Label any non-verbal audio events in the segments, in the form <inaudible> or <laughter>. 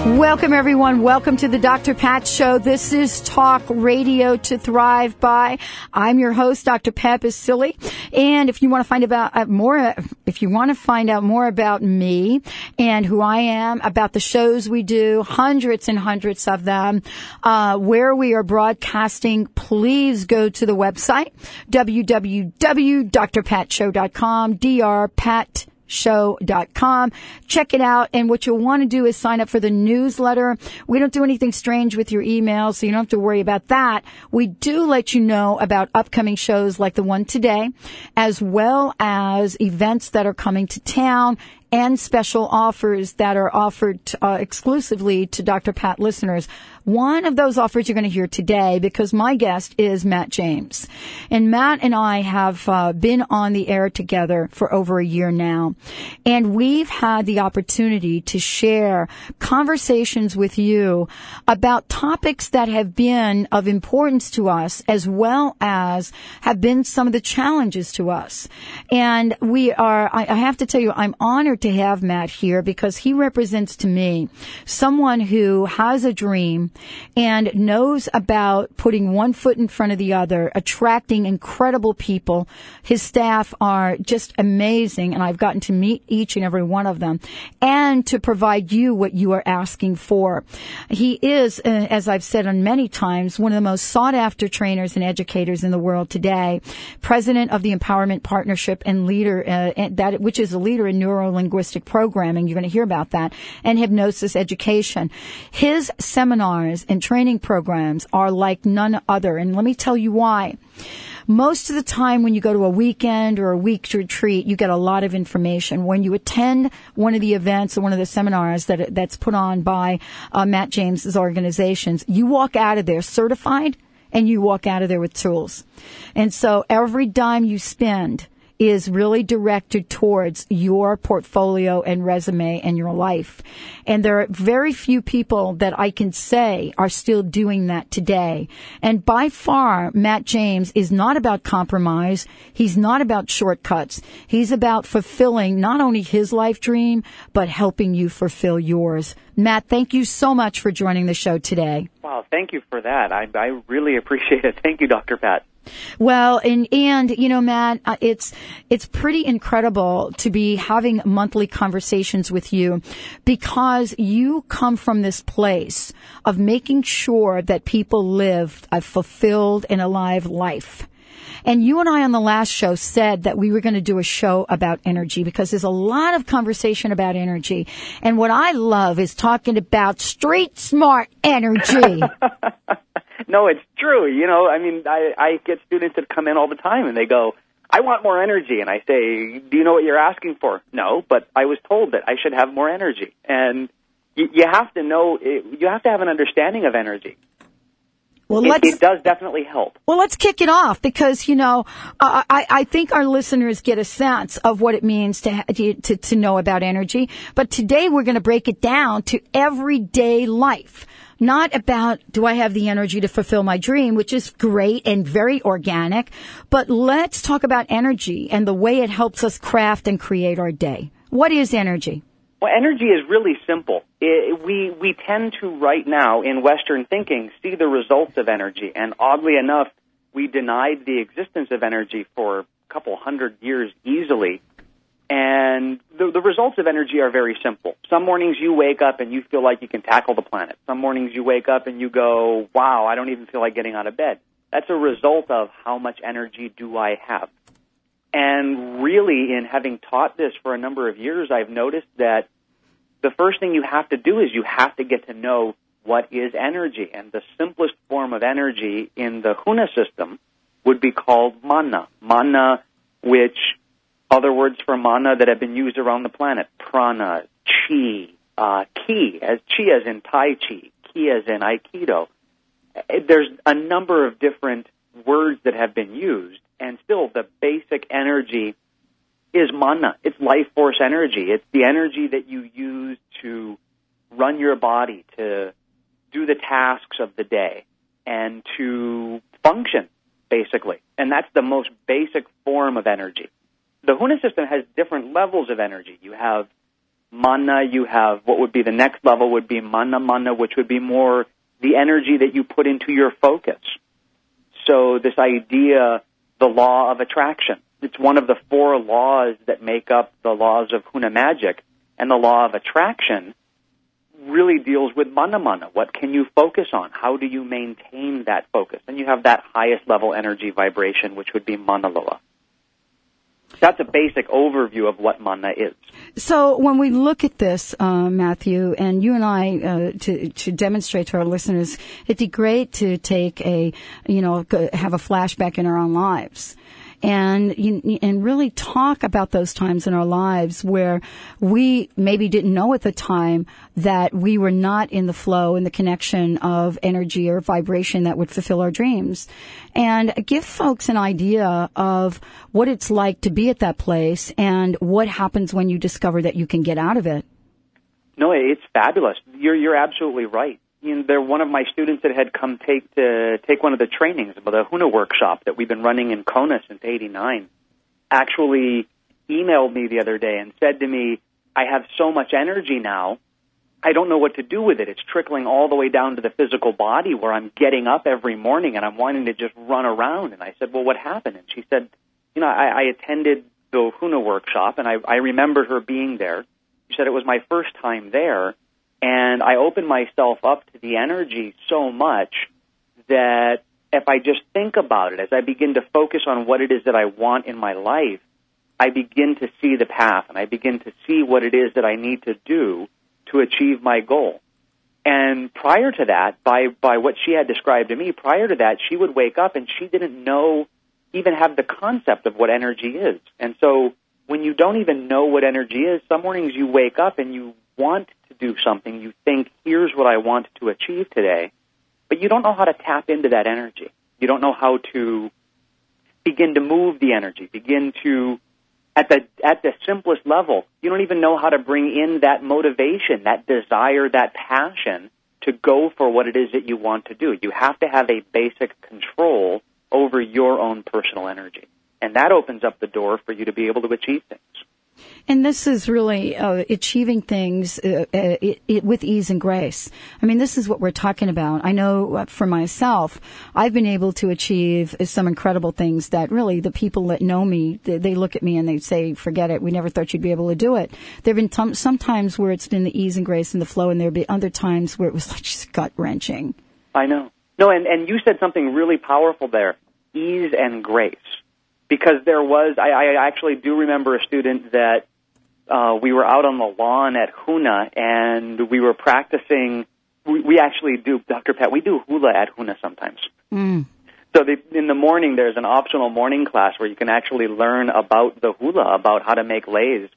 Welcome, everyone. Welcome to the Dr. Pat Show. This is Talk Radio to Thrive by. I'm your host, Dr. Pat Baccili. And if you want to find about uh, more, if you want to find out more about me and who I am, about the shows we do, hundreds and hundreds of them, uh, where we are broadcasting, please go to the website www.drpatshow.com. Dr. Show.com. Check it out. And what you'll want to do is sign up for the newsletter. We don't do anything strange with your email, so you don't have to worry about that. We do let you know about upcoming shows like the one today, as well as events that are coming to town and special offers that are offered uh, exclusively to Dr. Pat listeners. One of those offers you're going to hear today because my guest is Matt James. And Matt and I have uh, been on the air together for over a year now. And we've had the opportunity to share conversations with you about topics that have been of importance to us as well as have been some of the challenges to us. And we are, I, I have to tell you, I'm honored to have Matt here because he represents to me someone who has a dream and knows about putting one foot in front of the other, attracting incredible people. His staff are just amazing, and I've gotten to meet each and every one of them, and to provide you what you are asking for. He is, uh, as I've said on many times, one of the most sought after trainers and educators in the world today, president of the Empowerment Partnership and leader, uh, that, which is a leader in neuro linguistic programming. You're going to hear about that and hypnosis education. His seminar seminars and training programs are like none other. And let me tell you why. Most of the time when you go to a weekend or a week retreat, you get a lot of information. When you attend one of the events or one of the seminars that that's put on by uh, Matt James's organizations, you walk out of there certified and you walk out of there with tools. And so every dime you spend is really directed towards your portfolio and resume and your life. And there are very few people that I can say are still doing that today. And by far, Matt James is not about compromise. He's not about shortcuts. He's about fulfilling not only his life dream, but helping you fulfill yours. Matt, thank you so much for joining the show today. Wow, thank you for that. I, I really appreciate it. Thank you, Dr. Pat. Well, and and you know, Matt, uh, it's it's pretty incredible to be having monthly conversations with you because you come from this place of making sure that people live a fulfilled and alive life. And you and I on the last show said that we were going to do a show about energy because there's a lot of conversation about energy. And what I love is talking about street smart energy. <laughs> <laughs> no, it's true. You know, I mean, I, I get students that come in all the time and they go, I want more energy. And I say, do you know what you're asking for? No, but I was told that I should have more energy. And you, you have to know, you have to have an understanding of energy. Well, it, let's, it does definitely help. Well, let's kick it off because you know uh, I, I think our listeners get a sense of what it means to to, to know about energy. But today we're going to break it down to everyday life not about do I have the energy to fulfill my dream, which is great and very organic, but let's talk about energy and the way it helps us craft and create our day. What is energy? Well, energy is really simple. It, we we tend to right now in Western thinking see the results of energy, and oddly enough, we denied the existence of energy for a couple hundred years easily. And the, the results of energy are very simple. Some mornings you wake up and you feel like you can tackle the planet. Some mornings you wake up and you go, wow, I don't even feel like getting out of bed. That's a result of how much energy do I have. And really, in having taught this for a number of years, I've noticed that the first thing you have to do is you have to get to know what is energy. And the simplest form of energy in the Huna system would be called mana. Mana, which other words for mana that have been used around the planet prana, chi, uh, ki, as chi as in Tai Chi, ki as in Aikido. There's a number of different words that have been used, and still the basic energy is mana. It's life force energy. It's the energy that you use to run your body, to do the tasks of the day, and to function, basically. And that's the most basic form of energy. The Huna system has different levels of energy. You have mana, you have what would be the next level would be mana mana, which would be more the energy that you put into your focus. So this idea, the law of attraction it's one of the four laws that make up the laws of Huna magic. And the law of attraction really deals with mana mana. What can you focus on? How do you maintain that focus? And you have that highest level energy vibration, which would be mana loa. That's a basic overview of what mana is. So when we look at this, uh, Matthew, and you and I, uh, to to demonstrate to our listeners, it'd be great to take a, you know, have a flashback in our own lives and and really talk about those times in our lives where we maybe didn't know at the time that we were not in the flow and the connection of energy or vibration that would fulfill our dreams and give folks an idea of what it's like to be at that place and what happens when you discover that you can get out of it. No, it's fabulous. You're you're absolutely right you know, they're one of my students that had come take to take one of the trainings about the Huna workshop that we've been running in Kona since '89. Actually, emailed me the other day and said to me, "I have so much energy now. I don't know what to do with it. It's trickling all the way down to the physical body where I'm getting up every morning and I'm wanting to just run around." And I said, "Well, what happened?" And she said, "You know, I, I attended the Huna workshop and I, I remembered her being there. She said it was my first time there." And I open myself up to the energy so much that if I just think about it, as I begin to focus on what it is that I want in my life, I begin to see the path and I begin to see what it is that I need to do to achieve my goal. And prior to that, by, by what she had described to me, prior to that, she would wake up and she didn't know, even have the concept of what energy is. And so when you don't even know what energy is, some mornings you wake up and you want to do something, you think, here's what I want to achieve today, but you don't know how to tap into that energy. You don't know how to begin to move the energy, begin to, at the, at the simplest level, you don't even know how to bring in that motivation, that desire, that passion to go for what it is that you want to do. You have to have a basic control over your own personal energy. And that opens up the door for you to be able to achieve things. And this is really uh, achieving things uh, uh, it, it, with ease and grace. I mean, this is what we're talking about. I know uh, for myself, I've been able to achieve some incredible things that really the people that know me, they, they look at me and they say, forget it. We never thought you'd be able to do it. There have been t- some times where it's been the ease and grace and the flow, and there have been other times where it was <laughs> like just gut wrenching. I know. No, and, and you said something really powerful there ease and grace because there was I, I actually do remember a student that uh, we were out on the lawn at Huna and we were practicing. We, we actually do, Dr. Pat. We do hula at Huna sometimes. Mm. So they, in the morning, there's an optional morning class where you can actually learn about the hula, about how to make leis.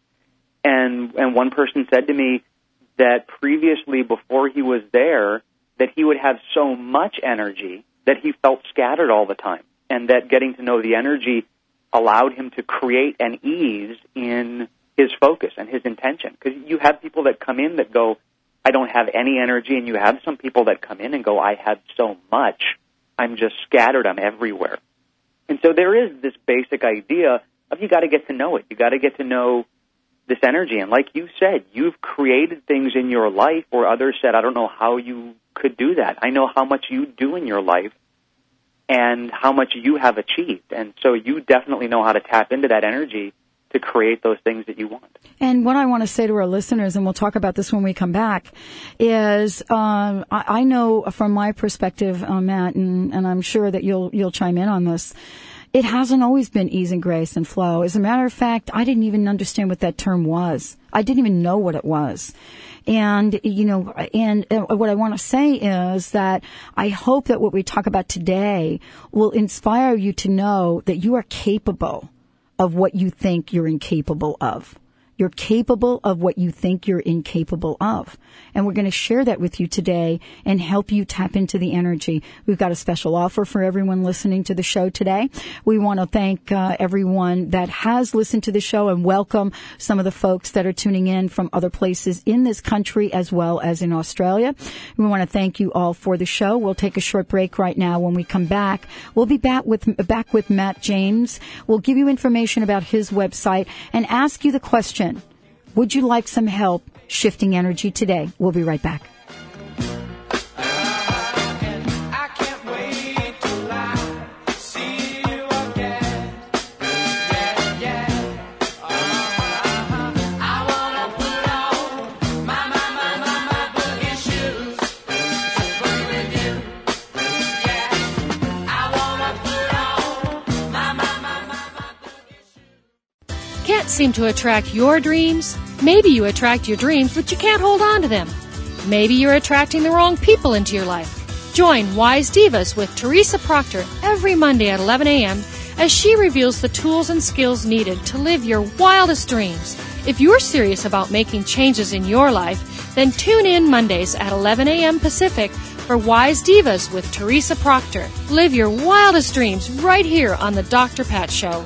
And and one person said to me that previously, before he was there, that he would have so much energy that he felt scattered all the time, and that getting to know the energy allowed him to create an ease in his focus and his intention. Because you have people that come in that go, I don't have any energy, and you have some people that come in and go, I have so much, I'm just scattered, I'm everywhere. And so there is this basic idea of you got to get to know it. You got to get to know this energy. And like you said, you've created things in your life where others said, I don't know how you could do that. I know how much you do in your life and how much you have achieved. And so you definitely know how to tap into that energy to create those things that you want. And what I want to say to our listeners, and we'll talk about this when we come back, is um, I, I, know from my perspective, uh, Matt, and, and I'm sure that you'll you'll chime in on this. It hasn't always been ease and grace and flow. As a matter of fact, I didn't even understand what that term was. I didn't even know what it was. And, you know, and uh, what I want to say is that I hope that what we talk about today will inspire you to know that you are capable of what you think you're incapable of. You're capable of what you think you're incapable of. And we're going to share that with you today and help you tap into the energy. We've got a special offer for everyone listening to the show today. We want to thank uh, everyone that has listened to the show and welcome some of the folks that are tuning in from other places in this country as well as in Australia. We want to thank you all for the show. We'll take a short break right now. When we come back, we'll be back with back with Matt James. We'll give you information about his website and ask you the question: Would you like some help shifting energy today? We'll be right back. Seem to attract your dreams? Maybe you attract your dreams, but you can't hold on to them. Maybe you're attracting the wrong people into your life. Join Wise Divas with Teresa Proctor every Monday at 11 a.m. as she reveals the tools and skills needed to live your wildest dreams. If you're serious about making changes in your life, then tune in Mondays at 11 a.m. Pacific for Wise Divas with Teresa Proctor. Live your wildest dreams right here on The Dr. Pat Show.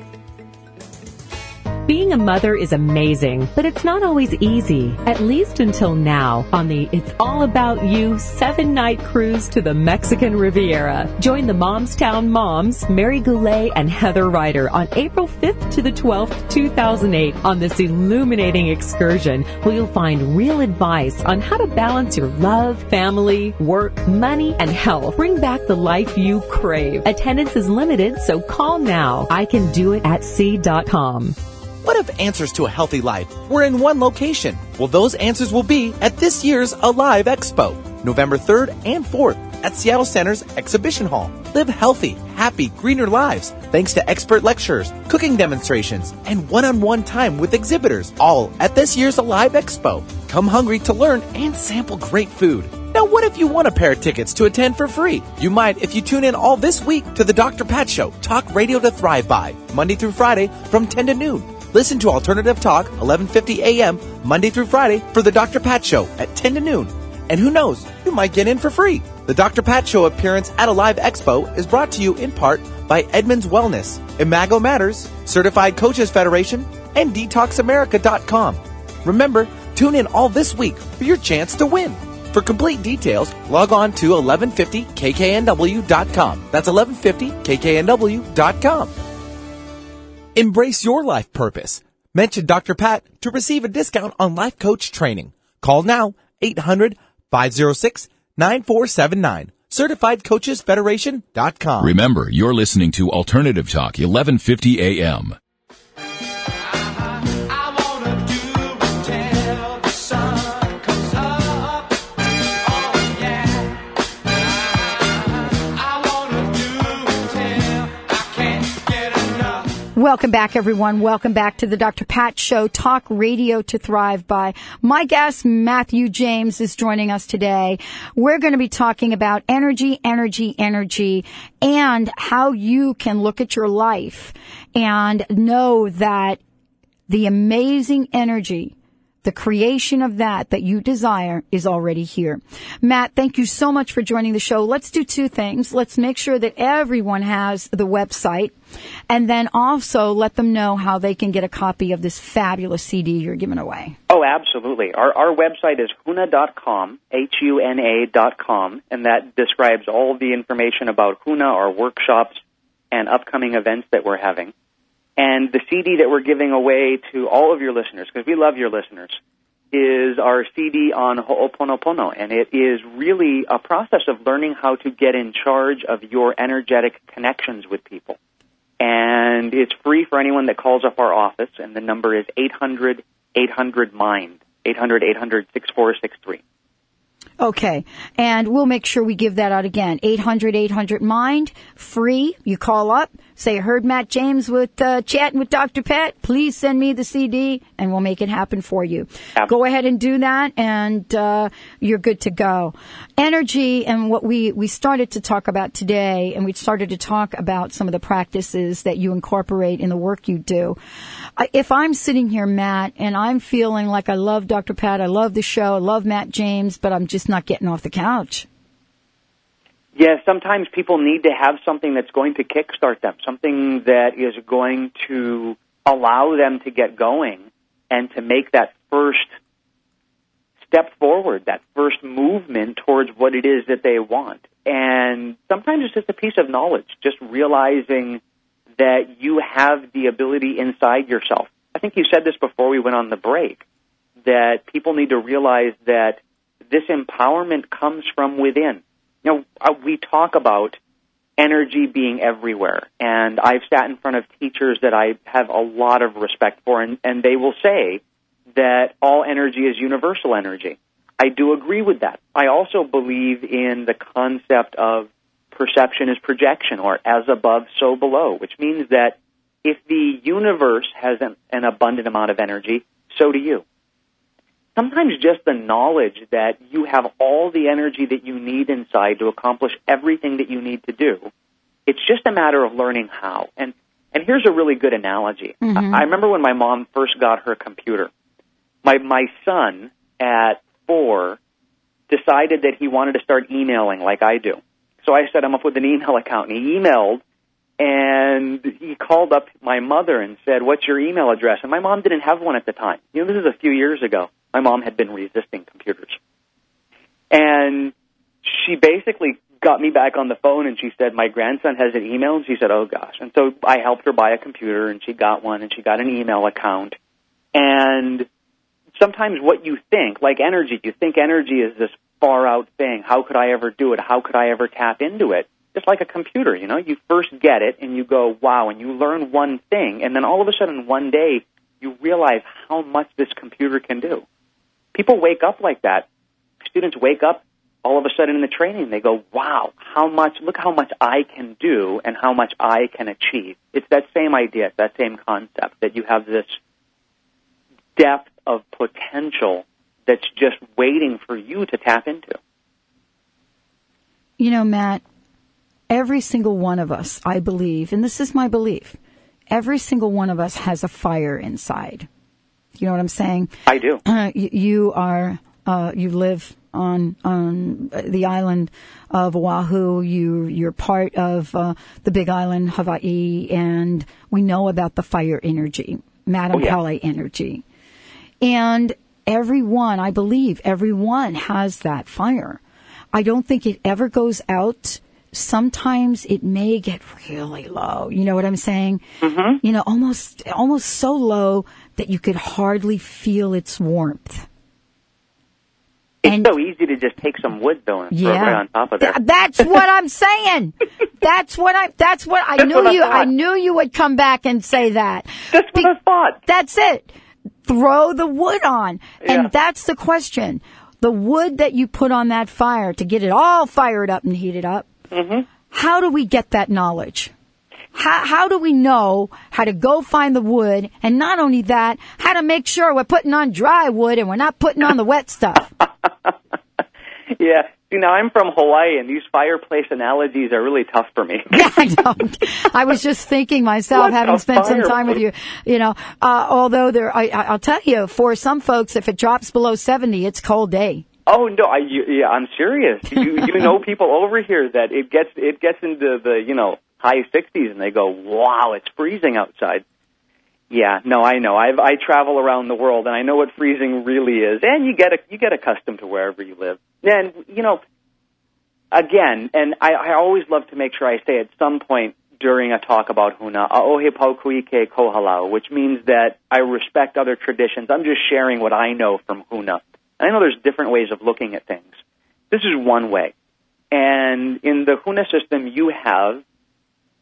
Being a mother is amazing, but it's not always easy, at least until now, on the It's All About You seven night cruise to the Mexican Riviera. Join the Momstown Moms, Mary Goulet and Heather Reider on April 5th to the 12th, 2008 on this illuminating excursion where you'll find real advice on how to balance your love, family, work, money, and health. Bring back the life you crave. Attendance is limited, so call now. I can do it at C.com. What if answers to a healthy life were in one location? Well, those answers will be at this year's Alive Expo, November 3rd and 4th at Seattle Center's Exhibition Hall. Live healthy, happy, greener lives thanks to expert lectures, cooking demonstrations, and one-on-one time with exhibitors, all at this year's Alive Expo. Come hungry to learn and sample great food. Now, what if you want a pair of tickets to attend for free? You might if you tune in all this week to the Dr. Pat Show, talk radio to thrive by, Monday through Friday from 10 to noon. Listen to Alternative Talk, 1150 a.m., Monday through Friday for the Dr. Pat Show at 10 to noon. And who knows, you might get in for free. The Dr. Pat Show appearance at Alive Expo is brought to you in part by Edmunds Wellness, Imago Matters, Certified Coaches Federation, and DetoxAmerica.com. Remember, tune in all this week for your chance to win. For complete details, log on to 1150kknw.com. That's 1150kknw.com. Embrace your life purpose. Mention Dr. Pat to receive a discount on life coach training. Call now 800 506 9479. CertifiedCoachesFederation.com. Remember, you're listening to Alternative Talk 1150 AM. Welcome back, everyone. Welcome back to the Dr. Pat Show, Talk Radio to Thrive by. My guest, Matthew James, is joining us today. We're going to be talking about energy, energy, energy, and how you can look at your life and know that the amazing energy the creation of that that you desire is already here. Matt, thank you so much for joining the show. Let's do two things. Let's make sure that everyone has the website and then also let them know how they can get a copy of this fabulous CD you're giving away. Oh, absolutely. Our, our website is huna.com, H-U-N-A dot com, and that describes all the information about Huna, our workshops, and upcoming events that we're having. And the CD that we're giving away to all of your listeners, because we love your listeners, is our CD on Ho'oponopono. And it is really a process of learning how to get in charge of your energetic connections with people. And it's free for anyone that calls up our office, and the number is 800 800 MIND, 800 800 6463. Okay. And we'll make sure we give that out again. 800 800 MIND, free. You call up, say, I heard Matt James with uh, chatting with Dr. Pat. Please send me the CD and we'll make it happen for you. Absolutely. Go ahead and do that and uh, you're good to go. Energy and what we, we started to talk about today and we started to talk about some of the practices that you incorporate in the work you do. If I'm sitting here, Matt, and I'm feeling like I love Dr. Pat, I love the show, I love Matt James, but I'm just not getting off the couch. Yeah, sometimes people need to have something that's going to kickstart them, something that is going to allow them to get going and to make that first step forward, that first movement towards what it is that they want. And sometimes it's just a piece of knowledge, just realizing that you have the ability inside yourself. I think you said this before we went on the break, that people need to realize that this empowerment comes from within. You know, uh, we talk about energy being everywhere, and I've sat in front of teachers that I have a lot of respect for, and, and they will say that all energy is universal energy. I do agree with that. I also believe in the concept of perception is projection, or as above, so below, which means that if the universe has an, an abundant amount of energy, so do you sometimes just the knowledge that you have all the energy that you need inside to accomplish everything that you need to do. It's just a matter of learning how. And and here's a really good analogy. Mhm. I, I remember when my mom first got her computer. My my son at 4 decided that he wanted to start emailing like I do. So I set him up with an email <laughs> account and he emailed and he called up my mother and said, "What's your email address?" And my mom didn't have one at the time. You know, this is a few years ago. My mom had been resisting computers, and she basically got me back on the phone and she said, "My grandson has an email." And she said, "Oh gosh!" And so I helped her buy a computer, and she got one, and she got an email account. And sometimes what you think, like energy, you think energy is this far out thing. How could I ever do it? How could I ever tap into it? Just like a computer, you know, you first get it and you go, wow, and you learn one thing, and then all of a sudden one day you realize how much this computer can do. People wake up like that. Students wake up all of a sudden in the training, they go, wow, how much, look how much I can do and how much I can achieve. It's that same idea, it's that same concept that you have this depth of potential that's just waiting for you to tap into. You know, Matt, every single one of us, I believe, and this is my belief, every single one of us has a fire inside. You know what I'm saying? I do. Uh, <clears throat> you, you are, uh, you live on on the island of Oahu. You you're part of uh, the Big Island, Hawaii, and we know about the fire energy, Madame Oh, yeah. Pele energy, and everyone, I believe, everyone has that fire. I don't think it ever goes out. Sometimes it may get really low. You know what I'm saying? Mm-hmm. You know, almost almost so low that you could hardly feel its warmth. It's And- so easy to just take some wood though and throw it Yeah. right on top of there. Th- that's <laughs> what I'm saying. That's what I. That's what I That's knew what I you. I knew you would come back and say that. That's what I thought. That's it. Throw the wood on, Yeah. and that's the question. The wood that you put on that fire to get it all fired up and heated up. Mm-hmm. How do we get that knowledge? How, how do we know how to go find the wood, and not only that, how to make sure we're putting on dry wood and we're not putting on the wet stuff? <laughs> Yeah. See, now I'm from Hawaii, and these fireplace analogies are really tough for me. <laughs> I know. I was just thinking myself, What having spent some time with you, you know, uh, although there, I, I- I'll tell you, for some folks, if it drops below 70, it's cold day. Oh no, I you, yeah, I'm serious. You you know people over here that it gets it gets into the you know high 60s, and they go, "Wow, it's freezing outside." Yeah, no, I know. I've I travel around the world, and I know what freezing really is. And you get a, you get accustomed to wherever you live. And you know, again, and I, I always love to make sure I say at some point during a talk about Huna, "Aohe pau kuike kohalau," which means that I respect other traditions. I'm just sharing what I know from Huna. And I know there's different ways of looking at things. This is one way. And in the Huna system, you have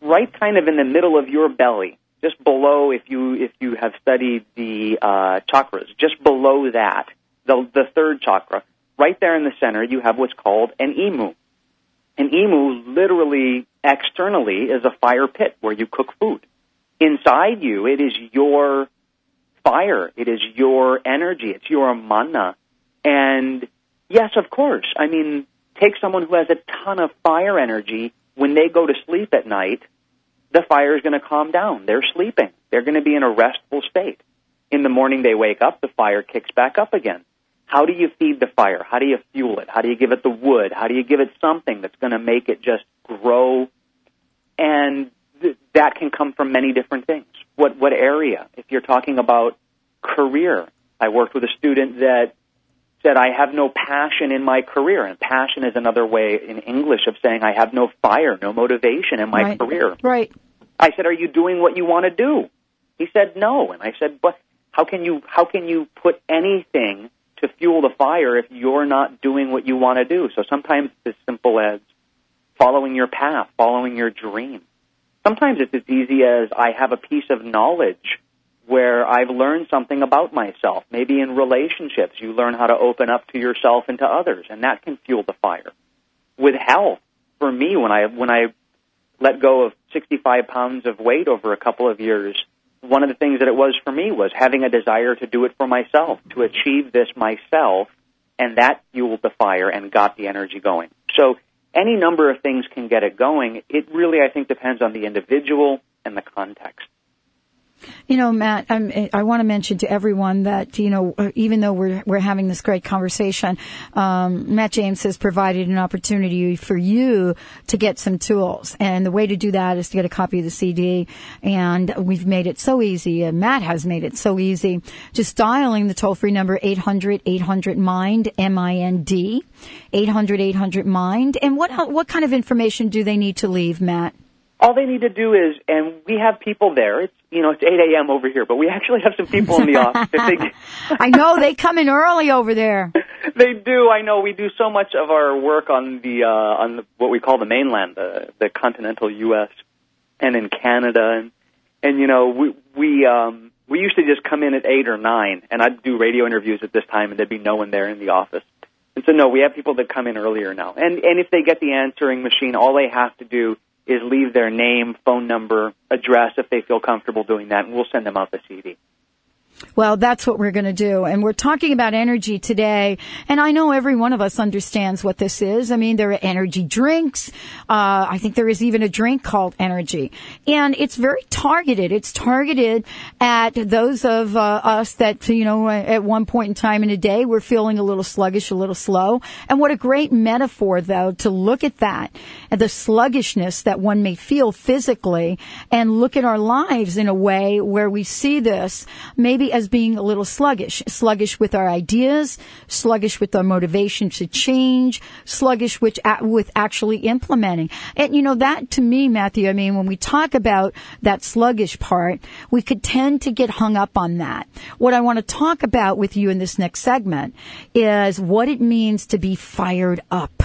right kind of in the middle of your belly, just below if you if you have studied the uh, chakras, just below that, the the third chakra, right there in the center, you have what's called an imu. An imu literally externally is a fire pit where you cook food. Inside you, it is your fire. It is your energy. It's your mana. And yes, of course. I mean, take someone who has a ton of fire energy. When they go to sleep at night, the fire is going to calm down. They're sleeping. They're going to be in a restful state. In the morning, they wake up, the fire kicks back up again. How do you feed the fire? How do you fuel it? How do you give it the wood? How do you give it something that's going to make it just grow? And th- that can come from many different things. What what area? If you're talking about career, I worked with a student that said I have no passion in my career, and passion is another way in English of saying I have no fire, no motivation in my right. career. Right. I said, "Are you doing what you want to do?" He said, "No." And I said, "But how can you how can you put anything to fuel the fire if you're not doing what you want to do?" So sometimes it's as simple as following your path, following your dream. Sometimes it's as easy as I have a piece of knowledge where I've learned something about myself. Maybe in relationships, you learn how to open up to yourself and to others, and that can fuel the fire. With health, for me, when I when I let go of 65 pounds of weight over a couple of years, one of the things that it was for me was having a desire to do it for myself, to achieve this myself, and that fueled the fire and got the energy going. So any number of things can get it going. It really, I think, depends on the individual and the context. You know, Matt, I'm, I want to mention to everyone that you know, even though we're we're having this great conversation, um, Matt James has provided an opportunity for you to get some tools, and the way to do that is to get a copy of the CD. And we've made it so easy. And Matt has made it so easy. Just dialing the toll free number 800 800 mind M I N D 800 800 mind. And what what kind of information do they need to leave, Matt? All they need to do is, and we have people there. It's you know it's 8 a.m. over here, but we actually have some people in the <laughs> office. They, I know they come in early over there. <laughs> they do. I know we do so much of our work on the uh, on the, what we call the mainland, the the continental U.S. and in Canada, and and you know we we um, we used to just come in at eight or nine, and I'd do radio interviews at this time, and there'd be no one there in the office. And so no, we have people that come in earlier now, and and if they get the answering machine, all they have to do is leave their name, phone number, address if they feel comfortable doing that, and we'll send them out the CD. Well, that's what we're going to do. And we're talking about energy today. And I know every one of us understands what this is. I mean, there are energy drinks. Uh, I think there is even a drink called energy. And it's very targeted. It's targeted at those of uh, us that, you know, at one point in time in a day, we're feeling a little sluggish, a little slow. And what a great metaphor, though, to look at that, at the sluggishness that one may feel physically and look at our lives in a way where we see this maybe as being a little sluggish, sluggish with our ideas, sluggish with our motivation to change, sluggish with, with actually implementing. And you know, that to me, Matthew, I mean, when we talk about that sluggish part, we could tend to get hung up on that. What I want to talk about with you in this next segment is what it means to be fired up.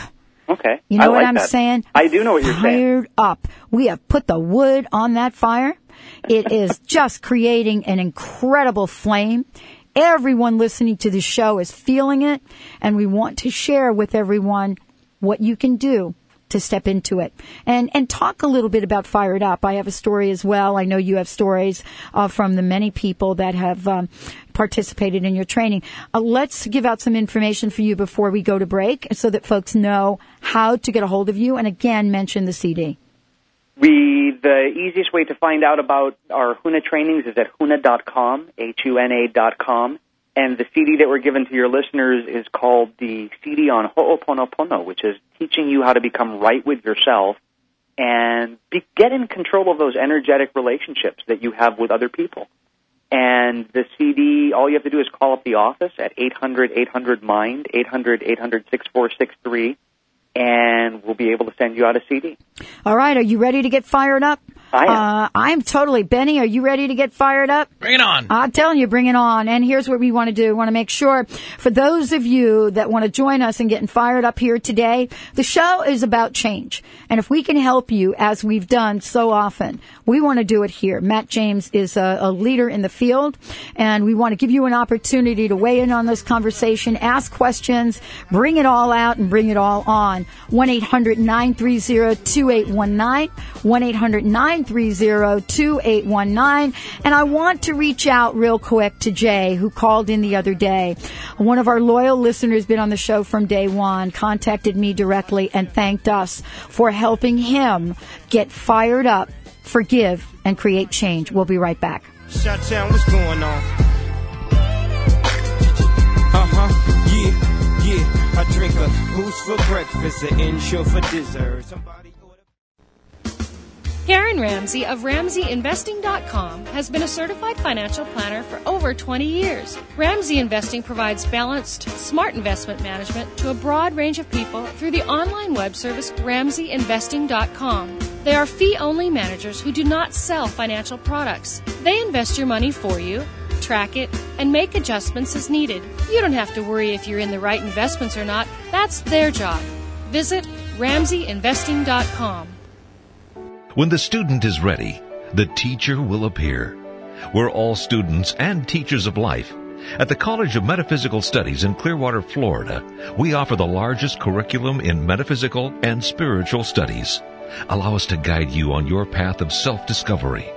Okay. You know what I'm that. saying? I do know what you're saying. Fired up. We have put the wood on that fire. It is <laughs> just creating an incredible flame. Everyone listening to the show is feeling it, and we want to share with everyone what you can do to step into it and and talk a little bit about Fired Up. I have a story as well. I know you have stories uh, from the many people that have um, participated in your training. Uh, let's give out some information for you before we go to break, so that folks know how to get a hold of you. And again, mention the CD. We the easiest way to find out about our Huna trainings is at huna.com, h-u-n-a dot com, and the CD that we're giving to your listeners is called the CD on Ho'oponopono, which is teaching you how to become right with yourself and be, get in control of those energetic relationships that you have with other people. And the CD, all you have to do is call up the office at 800 800 MIND, 800 800 6463 and we'll be able to send you out a CD. All right. Are you ready to get fired up? I am. Uh, I'm totally. Benny, are you ready to get fired up? Bring it on. I'm telling you, bring it on. And here's what we want to do. We want to make sure for those of you that want to join us in getting fired up here today, the show is about change. And if we can help you, as we've done so often, we want to do it here. Matt James is a, a leader in the field, and we want to give you an opportunity to weigh in on this conversation, ask questions, bring it all out, and bring it all on. 1 800 930 2819. 1 800 930 2819. And I want to reach out real quick to Jay, who called in the other day. One of our loyal listeners, been on the show from day one, contacted me directly and thanked us for helping him get fired up, forgive, and create change. We'll be right back. Town, what's going on? Uh huh, yeah, yeah. I drink a for breakfast, an Ensure for dessert. Somebody. Karen Ramsey of RamseyInvesting.com has been a certified financial planner for over 20 years. Ramsey Investing provides balanced, smart investment management to a broad range of people through the online web service RamseyInvesting.com. They are fee only managers who do not sell financial products. They invest your money for you, track it, and make adjustments as needed. You don't have to worry if you're in the right investments or not. That's their job. Visit RamseyInvesting.com. When the student is ready, the teacher will appear. We're all students and teachers of life. At the College of Metaphysical Studies in Clearwater, Florida, we offer the largest curriculum in metaphysical and spiritual studies. Allow us to guide you on your path of self-discovery.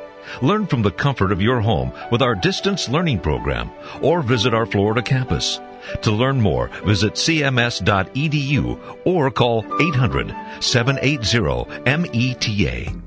Learn from the comfort of your home with our distance learning program or visit our Florida campus. To learn more, visit cms.edu or call 800-780-META.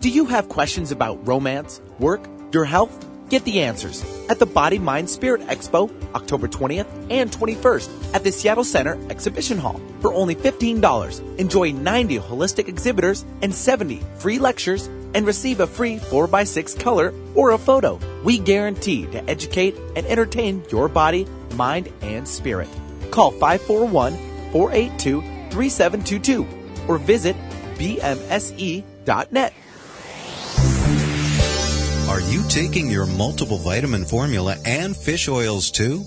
Do you have questions about romance, work, your health? Get the answers at the Body Mind Spirit Expo, October 20th and 21st at the Seattle Center Exhibition Hall. For only $15, enjoy 90 holistic exhibitors and 70 free lectures and receive a free 4x6 color aura photo. We guarantee to educate and entertain your body, mind, and spirit. Call 541 482 3722 or visit bmse.net. Are you taking your multiple vitamin formula and fish oils too?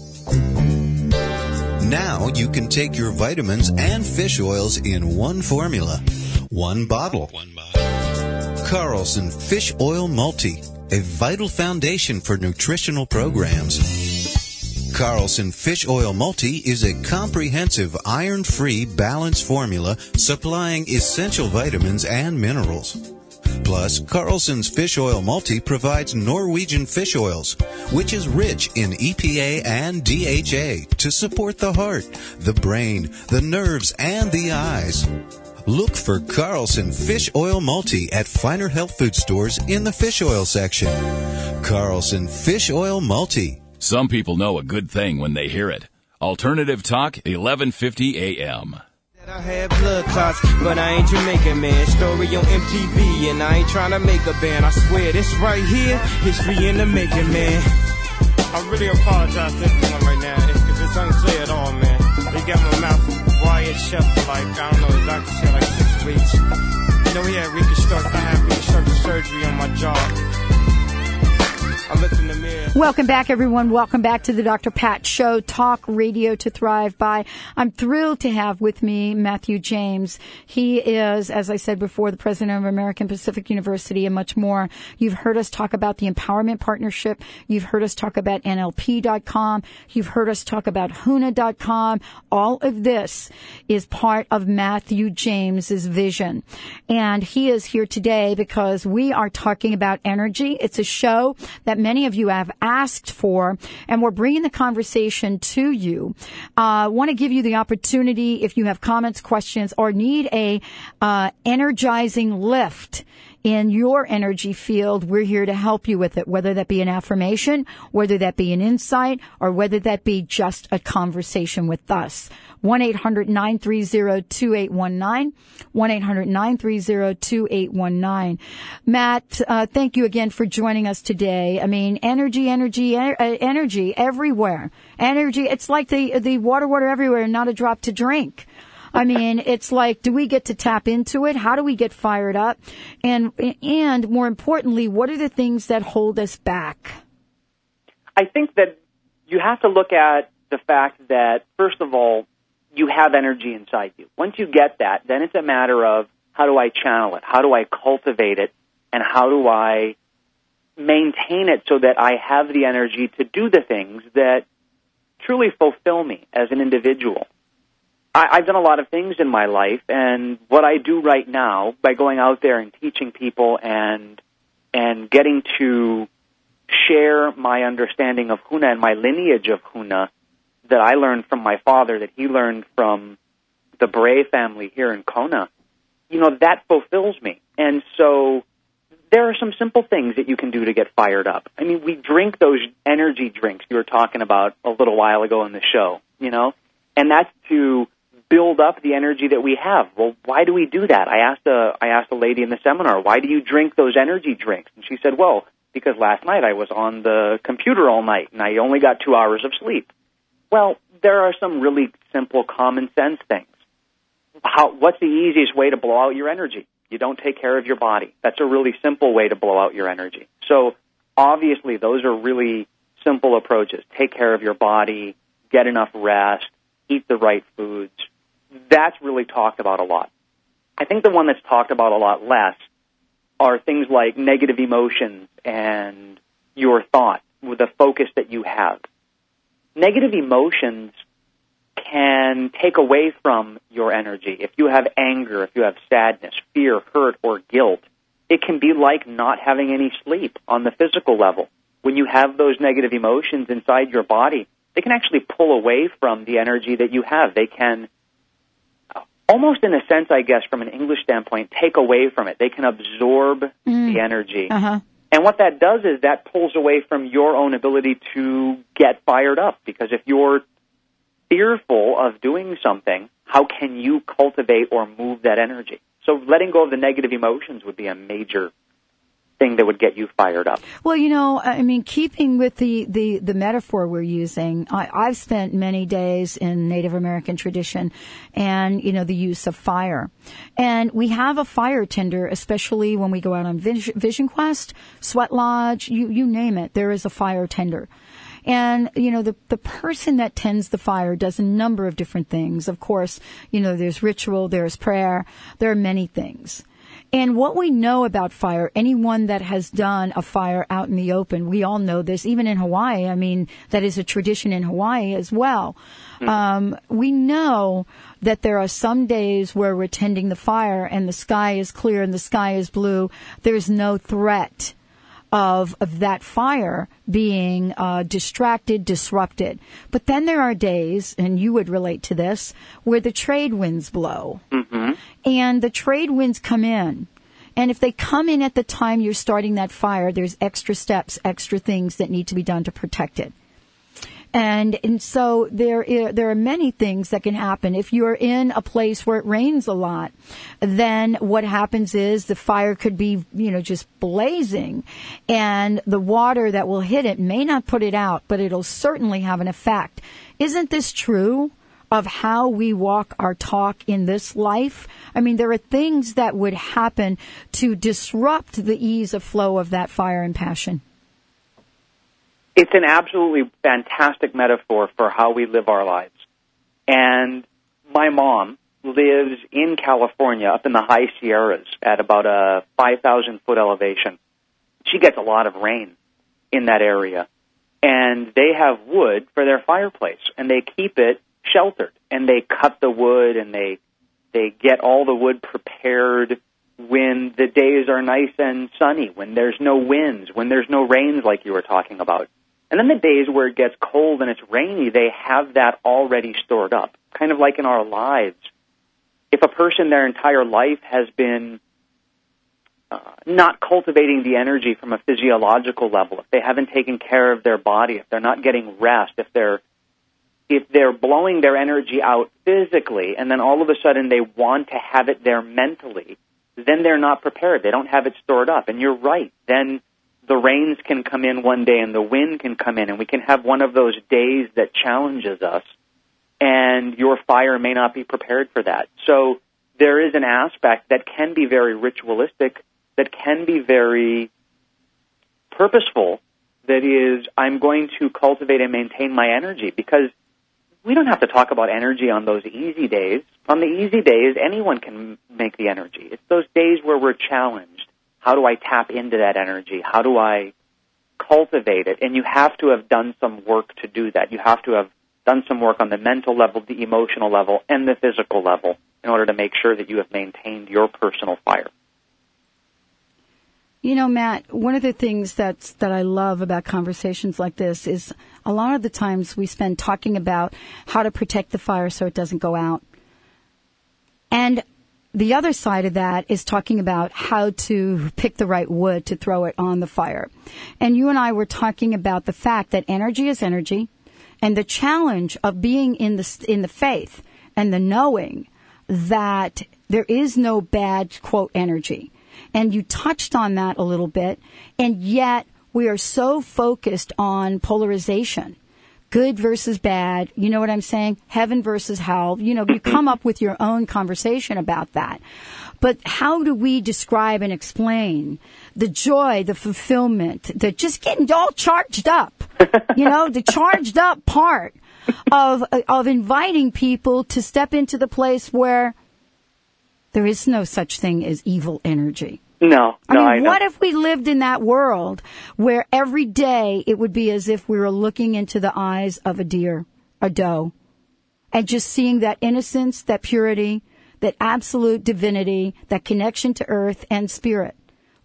Now you can take your vitamins and fish oils in one formula, one bottle. One bottle. Carlson Fish Oil Multi, a vital foundation for nutritional programs. Carlson Fish Oil Multi is a comprehensive iron-free balanced formula supplying essential vitamins and minerals. Plus, Carlson's Fish Oil Multi provides Norwegian fish oils, which is rich in EPA and DHA to support the heart, the brain, the nerves, and the eyes. Look for Carlson Fish Oil Multi at finer health food stores in the fish oil section. Carlson Fish Oil Multi. Some people know a good thing when they hear it. Alternative Talk, 1150 AM. I had blood clots, but I ain't Jamaican, man. Story on MTV, and I ain't trying to make a band. I swear, this right here, history in the making, man. I really apologize to everyone right now if, if it's unclear at all, man. They got my mouth wired shut for like, I don't know, doctor said like six weeks. You know, he had reconstruct, I had reconstructive surgery on my jaw. Welcome back, everyone. Welcome back to the Dr. Pat Show, Talk Radio to Thrive By. I'm thrilled to have with me Matthew James. He is, as I said before, the president of American Pacific University and much more. You've heard us talk about the Empowerment Partnership. You've heard us talk about NLP.com. You've heard us talk about HUNA.com. All of this is part of Matthew James's vision. And he is here today because we are talking about energy. It's a show that many of you have asked for, and we're bringing the conversation to you. I uh, want to give you the opportunity if you have comments, questions, or need a uh, energizing lift in your energy field, we're here to help you with it, whether that be an affirmation, whether that be an insight, or whether that be just a conversation with us. 1-800-930-2819. 1-800-930-2819. Matt, uh, thank you again for joining us today. I mean, energy, energy, uh, energy everywhere. Energy, it's like the, the water, water everywhere, not a drop to drink. I mean, it's like, do we get to tap into it? How do we get fired up? And, and more importantly, what are the things that hold us back? I think that you have to look at the fact that, first of all, you have energy inside you. Once you get that, then it's a matter of how do I channel it? How do I cultivate it? And how do I maintain it so that I have the energy to do the things that truly fulfill me as an individual? I, I've done a lot of things in my life, and what I do right now by going out there and teaching people and and getting to share my understanding of Huna and my lineage of Huna that I learned from my father, that he learned from the Bray family here in Kona, you know, that fulfills me. And so there are some simple things that you can do to get fired up. I mean, we drink those energy drinks you were talking about a little while ago in the show, you know, and that's to build up the energy that we have. Well, why do we do that? I asked a I asked a lady in the seminar, why do you drink those energy drinks? And she said, well, because last night I was on the computer all night and I only got 2 hours of sleep. Well, there are some really simple common sense things. How what's the easiest way to blow out your energy? You don't take care of your body. That's a really simple way to blow out your energy. So, obviously those are really simple approaches. Take care of your body, get enough rest, eat the right foods, that's really talked about a lot. I think the one that's talked about a lot less are things like negative emotions and your thought with the focus that you have. Negative emotions can take away from your energy. If you have anger, if you have sadness, fear, hurt, or guilt, it can be like not having any sleep on the physical level. When you have those negative emotions inside your body, they can actually pull away from the energy that you have. They can almost in a sense, I guess, from an English standpoint, take away from it. They can absorb mm. the energy. Uh-huh. And what that does is that pulls away from your own ability to get fired up. Because if you're fearful of doing something, how can you cultivate or move that energy? So letting go of the negative emotions would be a major thing that would get you fired up. Well, you know, I mean, keeping with the, the, the metaphor we're using, I, I've spent many days in Native American tradition and, you know, the use of fire. And we have a fire tender, especially when we go out on Vision Quest, Sweat Lodge, you, you name it, there is a fire tender. And, you know, the, the person that tends the fire does a number of different things. Of course, you know, there's ritual, there's prayer, there are many things. And what we know about fire, anyone that has done a fire out in the open, we all know this, even in Hawaii. I mean, that is a tradition in Hawaii as well. Mm-hmm. Um, we know that there are some days where we're tending the fire and the sky is clear and the sky is blue. There's no threat of, of that fire being uh, distracted, disrupted. But then there are days, and you would relate to this, where the trade winds blow. Mm-hmm. And the trade winds come in. And if they come in at the time you're starting that fire, there's extra steps, extra things that need to be done to protect it. And, and so there, there are many things that can happen. If you're in a place where it rains a lot, then what happens is the fire could be, you know, just blazing and the water that will hit it may not put it out, but it'll certainly have an effect. Isn't this true? of how we walk our talk in this life. I mean, there are things that would happen to disrupt the ease of flow of that fire and passion. It's an absolutely fantastic metaphor for how we live our lives. And my mom lives in California up in the high Sierras at about a 5,000 foot elevation. She gets a lot of rain in that area. And they have wood for their fireplace and they keep it sheltered and they cut the wood and they they get all the wood prepared when the days are nice and sunny, when there's no winds, when there's no rains like you were talking about. And then the days where it gets cold and it's rainy, they have that already stored up. Kind of like in our lives. If a person their entire life has been uh, not cultivating the energy from a physiological level, if they haven't taken care of their body, if they're not getting rest, if they're if they're blowing their energy out physically and then all of a sudden they want to have it there mentally, then they're not prepared. They don't have it stored up. And you're right. Then the rains can come in one day and the wind can come in and we can have one of those days that challenges us and your fire may not be prepared for that. So there is an aspect that can be very ritualistic, that can be very purposeful, that is, I'm going to cultivate and maintain my energy because we don't have to talk about energy on those easy days. On the easy days, anyone can make the energy. It's those days where we're challenged. How do I tap into that energy? How do I cultivate it? And you have to have done some work to do that. You have to have done some work on the mental level, the emotional level, and the physical level in order to make sure that you have maintained your personal fire. You know, Matt, one of the things that's, that I love about conversations like this is a lot of the times we spend talking about how to protect the fire so it doesn't go out. And the other side of that is talking about how to pick the right wood to throw it on the fire. And you and I were talking about the fact that energy is energy and the challenge of being in the, in the faith and the knowing that there is no bad quote energy and you touched on that a little bit. And yet we are so focused on polarization. Good versus bad. You know what I'm saying? Heaven versus hell. You know, you <clears throat> come up with your own conversation about that. But how do we describe and explain the joy, the fulfillment, the just getting all charged up? you know, the <laughs> charged up part of, of inviting people to step into the place where there is no such thing as evil energy. No, I no, mean, I what if we lived in that world where every day it would be as if we were looking into the eyes of a deer, a doe, and just seeing that innocence, that purity, that absolute divinity, that connection to earth and spirit?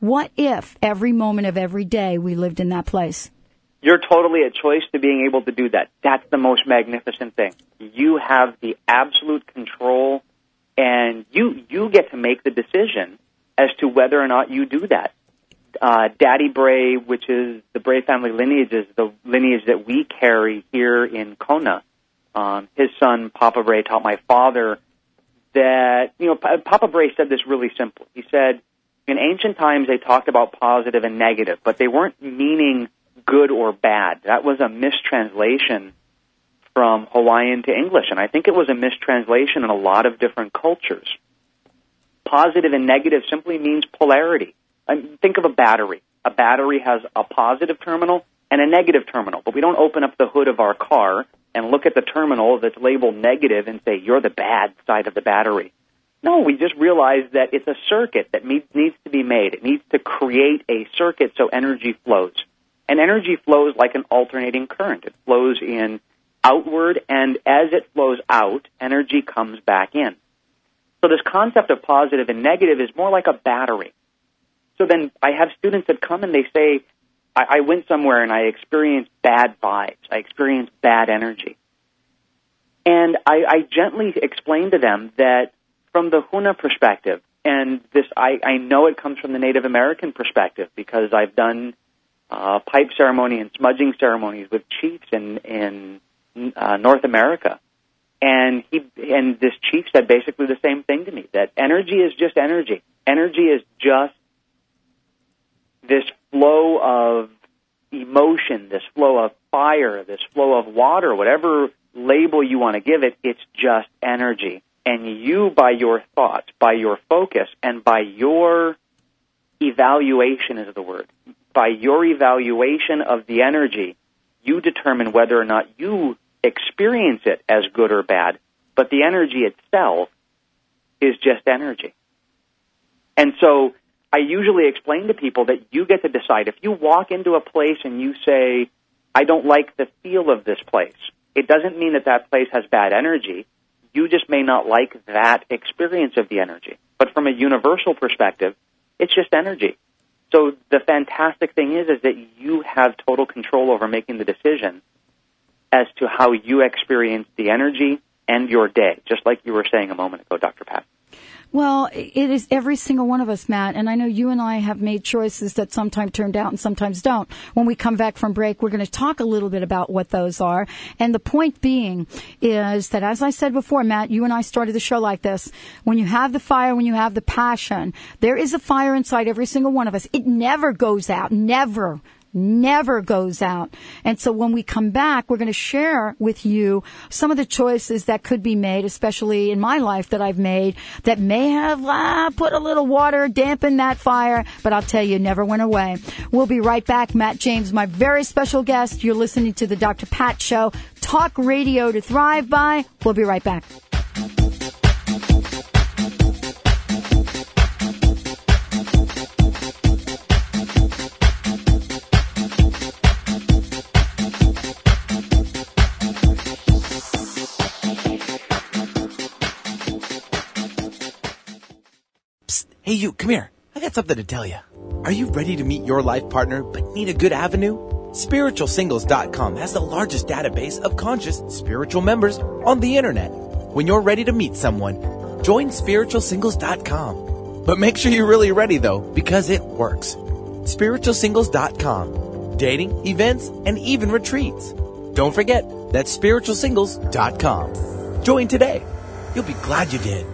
What if every moment of every day we lived in that place? You're totally a choice to being able to do that. That's the most magnificent thing. You have the absolute control and you you get to make the decision as to whether or not you do that. Uh, Daddy Bray, which is the Bray family lineage, is the lineage that we carry here in Kona. Um, his son Papa Bray taught my father that you know Papa Bray said this really simple. He said in ancient times they talked about positive and negative, but they weren't meaning good or bad. That was a mistranslation from Hawaiian to English, and I think it was a mistranslation in a lot of different cultures. Positive and negative simply means polarity. I mean, think of a battery. A battery has a positive terminal and a negative terminal, but we don't open up the hood of our car and look at the terminal that's labeled negative and say, you're the bad side of the battery. No, we just realize that it's a circuit that needs to be made. It needs to create a circuit so energy flows. And energy flows like an alternating current. It flows in outward, and as it flows out, energy comes back in. So this concept of positive and negative is more like a battery. So then I have students that come and they say, I, I went somewhere and I experienced bad vibes. I experienced bad energy. And I, I gently explain to them that from the Huna perspective, and this I, I know it comes from the Native American perspective because I've done uh, pipe ceremony and smudging ceremonies with chiefs in in uh, North America. And he and this chief said basically the same thing to me that energy is just energy. Energy is just this flow of emotion, this flow of fire, this flow of water, whatever label you want to give it, it's just energy. And you, by your thoughts, by your focus, and by your evaluation is the word, by your evaluation of the energy, you determine whether or not you experience it as good or bad. But the energy itself is just energy. And so I usually explain to people that you get to decide. If you walk into a place and you say, I don't like the feel of this place, it doesn't mean that that place has bad energy. You just may not like that experience of the energy. But from a universal perspective, it's just energy. So the fantastic thing is, is that you have total control over making the decision as to how you experience the energy and your day, just like you were saying a moment ago, Dr. Pat. Well, it is every single one of us, Matt, and I know you and I have made choices that sometimes turned out and sometimes don't. When we come back from break, we're going to talk a little bit about what those are. And the point being is that, as I said before, Matt, you and I started the show like this. When you have the fire, when you have the passion, there is a fire inside every single one of us. It never goes out. Never never goes out. And so when we come back, we're going to share with you some of the choices that could be made, especially in my life that I've made that may have uh, put a little water, dampen that fire, but I'll tell you, never went away. We'll be right back. Matt James, my very special guest. You're listening to the Dr. Pat Show, talk radio to thrive by. We'll be right back. Hey, you, come here. I got something to tell you. Are you ready to meet your life partner but need a good avenue? SpiritualSingles.com has the largest database of conscious spiritual members on the internet. When you're ready to meet someone, join SpiritualSingles.com. But make sure you're really ready though, because it works. SpiritualSingles.com. Dating, events, and even retreats. Don't forget, that's SpiritualSingles.com. Join today. You'll be glad you did.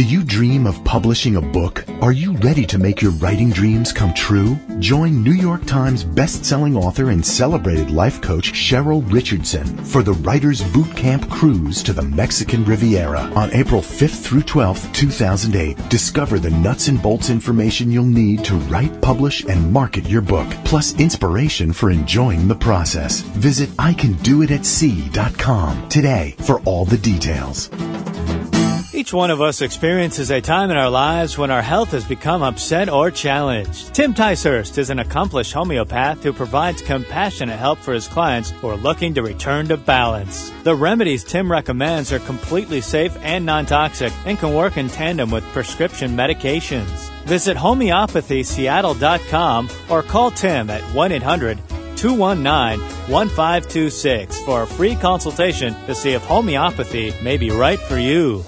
Do you dream of publishing a book? Are you ready to make your writing dreams come true? Join New York Times best-selling author and celebrated life coach Cheryl Richardson for the Writers Boot Camp Cruise to the Mexican Riviera on April 5th through 12th, 2008. Discover the nuts and bolts information you'll need to write, publish, and market your book, plus inspiration for enjoying the process. Visit icandoitatsea.com today for all the details. Each one of us experiences a time in our lives when our health has become upset or challenged. Tim Ticehurst is an accomplished homeopath who provides compassionate help for his clients who are looking to return to balance. The remedies Tim recommends are completely safe and non-toxic and can work in tandem with prescription medications. Visit homeopathyseattle.com or call Tim at 1-800-219-1526 for a free consultation to see if homeopathy may be right for you.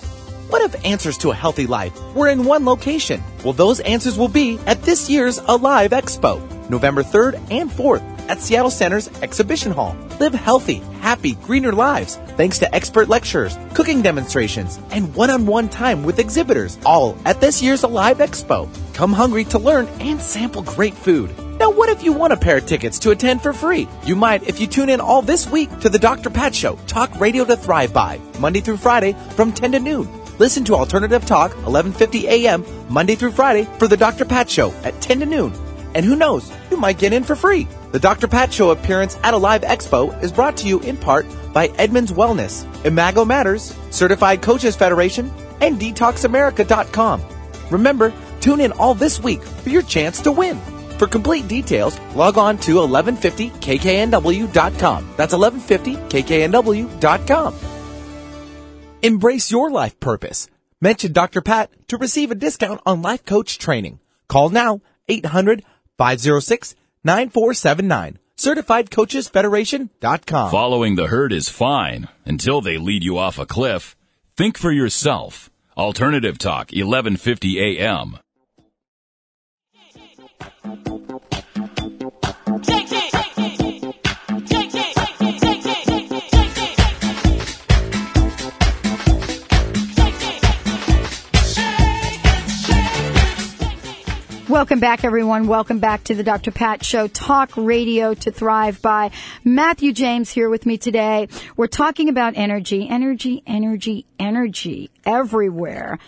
What if answers to a healthy life were in one location? Well, those answers will be at this year's Alive Expo, November 3rd and 4th at Seattle Center's Exhibition Hall. Live healthy, happy, greener lives thanks to expert lectures, cooking demonstrations, and one-on-one time with exhibitors, all at this year's Alive Expo. Come hungry to learn and sample great food. Now, what if you want a pair of tickets to attend for free? You might if you tune in all this week to the Dr. Pat Show, Talk Radio to Thrive By, Monday through Friday from 10 to noon. Listen to Alternative Talk, 1150 a.m., Monday through Friday for the Dr. Pat Show at 10 to noon. And who knows, you might get in for free. The Dr. Pat Show appearance at Alive Expo is brought to you in part by Edmunds Wellness, Imago Matters, Certified Coaches Federation, and DetoxAmerica.com. Remember, tune in all this week for your chance to win. For complete details, log on to 1150kknw.com. That's 1150kknw.com. Embrace your life purpose. Mention Dr. Pat to receive a discount on life coach training. Call now 800 506 9479. CertifiedCoachesFederation.com. Following the herd is fine until they lead you off a cliff. Think for yourself. Alternative Talk, 1150 AM. Welcome back, everyone. Welcome back to the Dr. Pat Show, talk radio to thrive by. Matthew James here with me today. We're talking about energy, energy, energy, energy everywhere.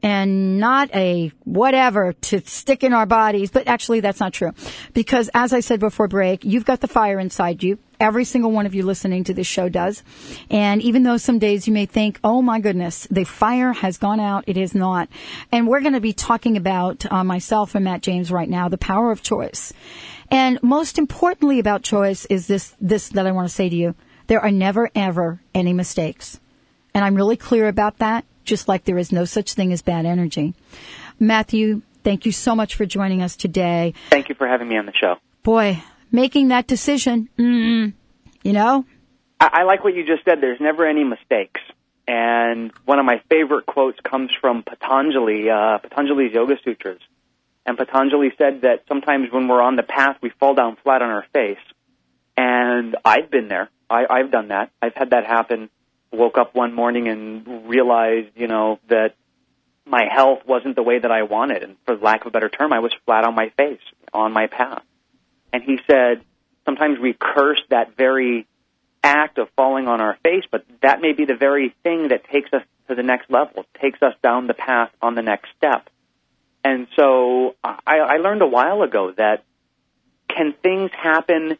And not a whatever to stick in our bodies, but actually that's not true. Because as I said before break, you've got the fire inside you. Every single one of you listening to this show does. And even though some days you may think, oh my goodness, the fire has gone out, it is not. And we're going to be talking about uh, myself and Matt James right now, the power of choice. And most importantly about choice is this, this that I want to say to you. There are never ever any mistakes. And I'm really clear about that, just like there is no such thing as bad energy. Matthew, thank you so much for joining us today. Thank you for having me on the show. Boy, making that decision, mm, you know? I, I like what you just said. There's never any mistakes. And one of my favorite quotes comes from Patanjali, uh, Patanjali's Yoga Sutras. And Patanjali said that sometimes when we're on the path, we fall down flat on our face. And I've been there. I, I've done that. I've had that happen. Woke up one morning and realized, you know, that my health wasn't the way that I wanted. And for lack of a better term, I was flat on my face on my path. And he said, sometimes we curse that very act of falling on our face, but that may be the very thing that takes us to the next level, takes us down the path on the next step. And so I, I learned a while ago that can things happen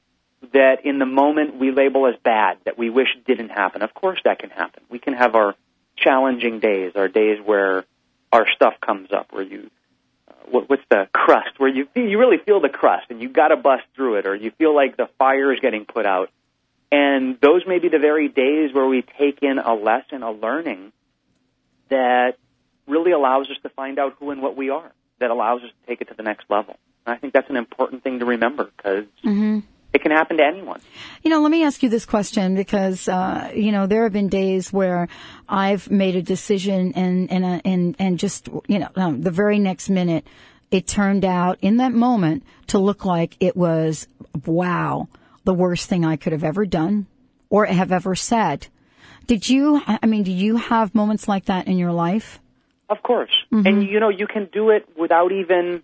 that in the moment we label as bad, that we wish didn't happen? Of course that can happen. We can have our challenging days, our days where our stuff comes up, where you uh, what, what's the crust where you you really feel the crust and you got to bust through it or you feel like the fire is getting put out. And those may be the very days where we take in a lesson a learning that really allows us to find out who and what we are that allows us to take it to the next level. And i think that's an important thing to remember because mm-hmm. it can happen to anyone. You know let me ask you this question because uh, you know there have been days where I've made a decision and and uh, and and just you know um, the very next minute it turned out in that moment to look like it was wow the worst thing I could have ever done or have ever said. Did you I mean do you have moments like that in your life? Of course. Mm-hmm. And you know you can do it without even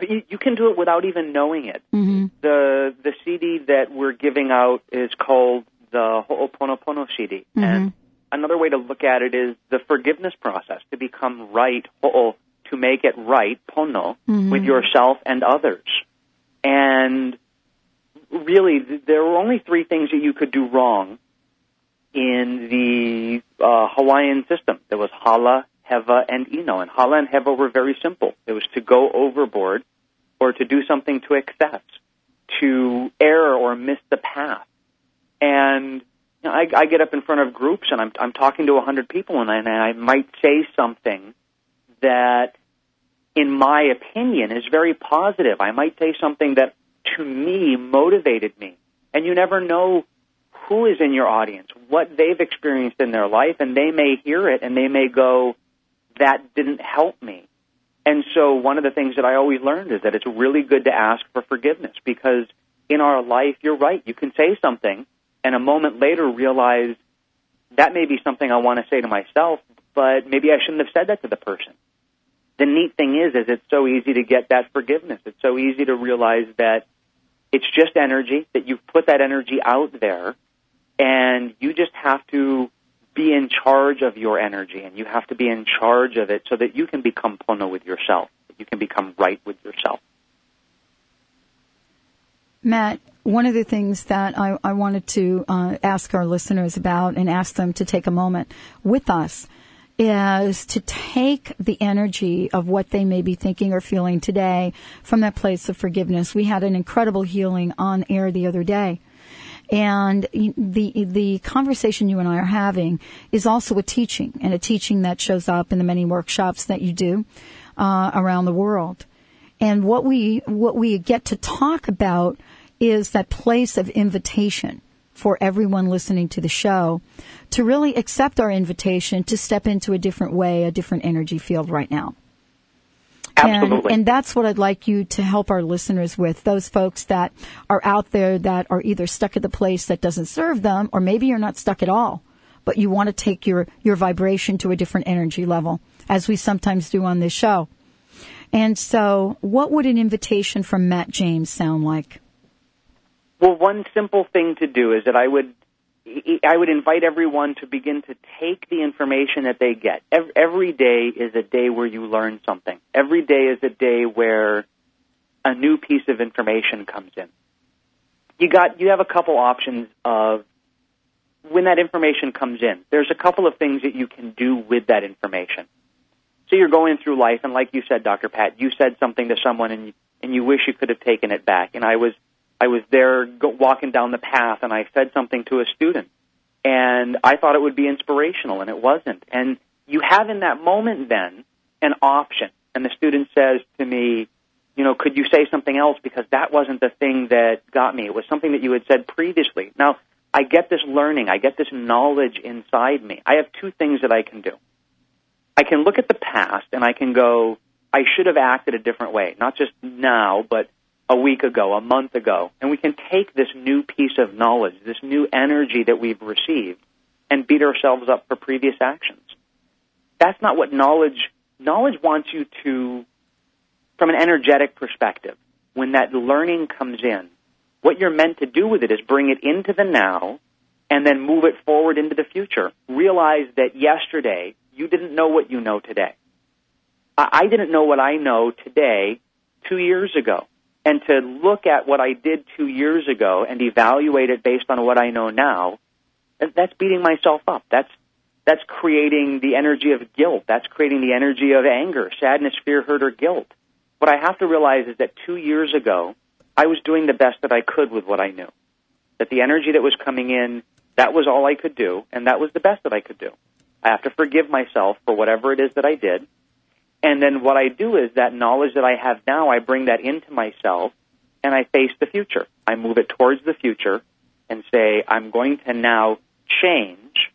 you, you can do it without even knowing it. Mm-hmm. The the CD that we're giving out is called the Ho'oponopono CD mm-hmm. and another way to look at it is the forgiveness process to become right, ho'o, to make it right, pono, mm-hmm. with yourself and others. And really, there were only three things that you could do wrong in the uh, Hawaiian system. There was hala, hewa, and ino. And hala and hewa were very simple. It was to go overboard or to do something to excess, to err or miss the path. And you know, I, I get up in front of groups and I'm, I'm talking to a hundred people and I, and I might say something that, in my opinion, is very positive. I might say something that, to me, motivated me. And you never know who is in your audience, what they've experienced in their life, and they may hear it and they may go, that didn't help me. And so one of the things that I always learned is that it's really good to ask for forgiveness because in our life, you're right. You can say something and a moment later realize that may be something I want to say to myself, but maybe I shouldn't have said that to the person. The neat thing is, is it's so easy to get that forgiveness. It's so easy to realize that it's just energy, that you've put that energy out there, and you just have to be in charge of your energy, and you have to be in charge of it so that you can become pono with yourself, that you can become right with yourself. Matt, one of the things that I, I wanted to uh, ask our listeners about and ask them to take a moment with us is to take the energy of what they may be thinking or feeling today from that place of forgiveness. We had an incredible healing on air the other day. And the the conversation you and I are having is also a teaching, and a teaching that shows up in the many workshops that you do uh, around the world. And what we what we get to talk about is that place of invitation for everyone listening to the show to really accept our invitation to step into a different way, a different energy field right now. Absolutely. And, and, that's what I'd like you to help our listeners with. Those folks that are out there that are either stuck at the place that doesn't serve them, or maybe you're not stuck at all, but you want to take your, your vibration to a different energy level, as we sometimes do on this show. And so, what would an invitation from Matt James sound like? Well, one simple thing to do is that I would I would invite everyone to begin to take the information that they get. Every day is a day where you learn something. Every day is a day where a new piece of information comes in. You got you have a couple options of when that information comes in. There's a couple of things that you can do with that information. So you're going through life, and like you said, Dr. Pat, you said something to someone, and you, and you wish you could have taken it back. And I was I was there go, walking down the path and I said something to a student and I thought it would be inspirational and it wasn't. And you have in that moment then an option. And the student says to me, you know, could you say something else because that wasn't the thing that got me. It was something that you had said previously. Now, I get this learning, I get this knowledge inside me. I have two things that I can do. I can look at the past and I can go, I should have acted a different way, not just now, but a week ago, a month ago, and we can take this new piece of knowledge, this new energy that we've received, and beat ourselves up for previous actions. That's not what knowledge, knowledge wants you to, from an energetic perspective, when that learning comes in, what you're meant to do with it is bring it into the now and then move it forward into the future. Realize that yesterday you didn't know what you know today. I didn't know what I know today two years ago and to look at what I did two years ago and evaluate it based on what I know now, that's beating myself up. That's that's creating the energy of guilt. That's creating the energy of anger, sadness, fear, hurt, or guilt. What I have to realize is that two years ago, I was doing the best that I could with what I knew. That the energy that was coming in, that was all I could do, and that was the best that I could do. I have to forgive myself for whatever it is that I did, and then what I do is that knowledge that I have now, I bring that into myself and I face the future. I move it towards the future and say, I'm going to now change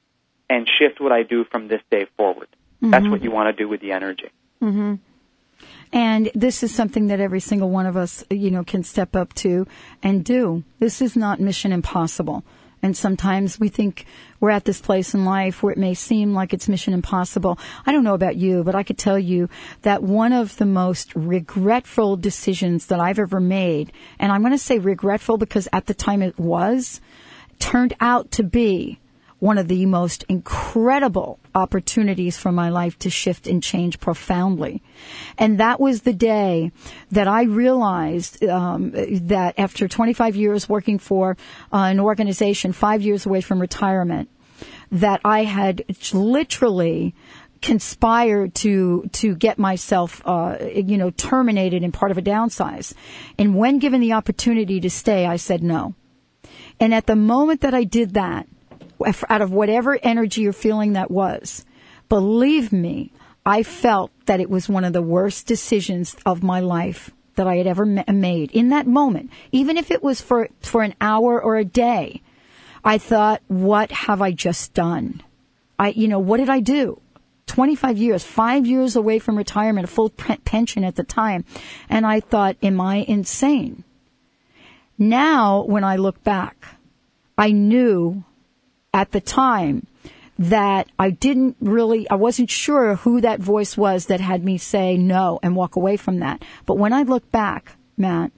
and shift what I do from this day forward. Mm-hmm. That's what you want to do with the energy. Mm-hmm. And this is something that every single one of us, you know, can step up to and do. This is not mission impossible. And sometimes we think we're at this place in life where it may seem like it's mission impossible. I don't know about you, but I could tell you that one of the most regretful decisions that I've ever made, and I'm going to say regretful because at the time it was, turned out to be one of the most incredible opportunities for my life to shift and change profoundly. And that was the day that I realized um, that after 25 years working for uh, an organization, five years away from retirement, that I had literally conspired to to get myself uh, you know terminated in part of a downsize and when given the opportunity to stay i said no and at the moment that i did that out of whatever energy or feeling that was, believe me, I felt that it was one of the worst decisions of my life that I had ever made. In that moment, even if it was for, for an hour or a day, I thought, what have I just done? I, you know, what did I do? 25 years, five years away from retirement, a full pension at the time. And I thought, am I insane? Now, when I look back, I knew at the time that I didn't really, I wasn't sure who that voice was that had me say no and walk away from that. But when I look back, Matt,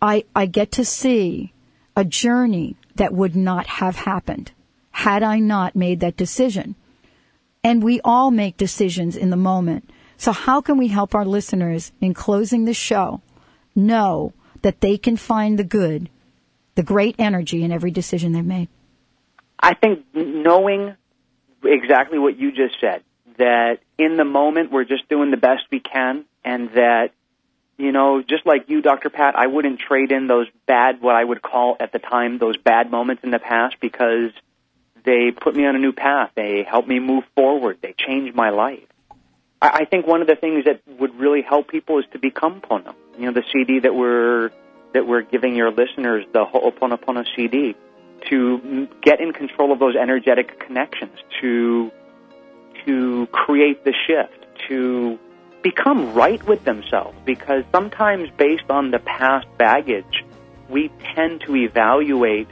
I, I get to see a journey that would not have happened had I not made that decision. And we all make decisions in the moment. So how can we help our listeners in closing the show know that they can find the good, the great energy in every decision they've made? I think knowing exactly what you just said, that in the moment we're just doing the best we can, and that, you know, just like you, Dr. Pat, I wouldn't trade in those bad, what I would call at the time, those bad moments in the past because they put me on a new path. They helped me move forward. They changed my life. I, I think one of the things that would really help people is to become Pono. You know, the CD that we're that we're giving your listeners the Ho'oponopono CD to get in control of those energetic connections, to to create the shift, to become right with themselves. Because sometimes, based on the past baggage, we tend to evaluate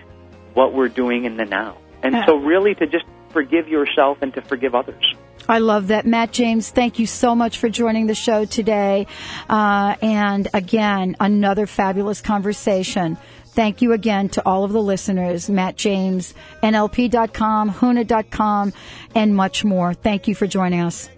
what we're doing in the now. And so, really, to just forgive yourself and to forgive others. I love that. Matt James, thank you so much for joining the show today. Uh, and again, another fabulous conversation. Thank you again to all of the listeners, Matt James, NLP.com, Huna.com, and much more. Thank you for joining us.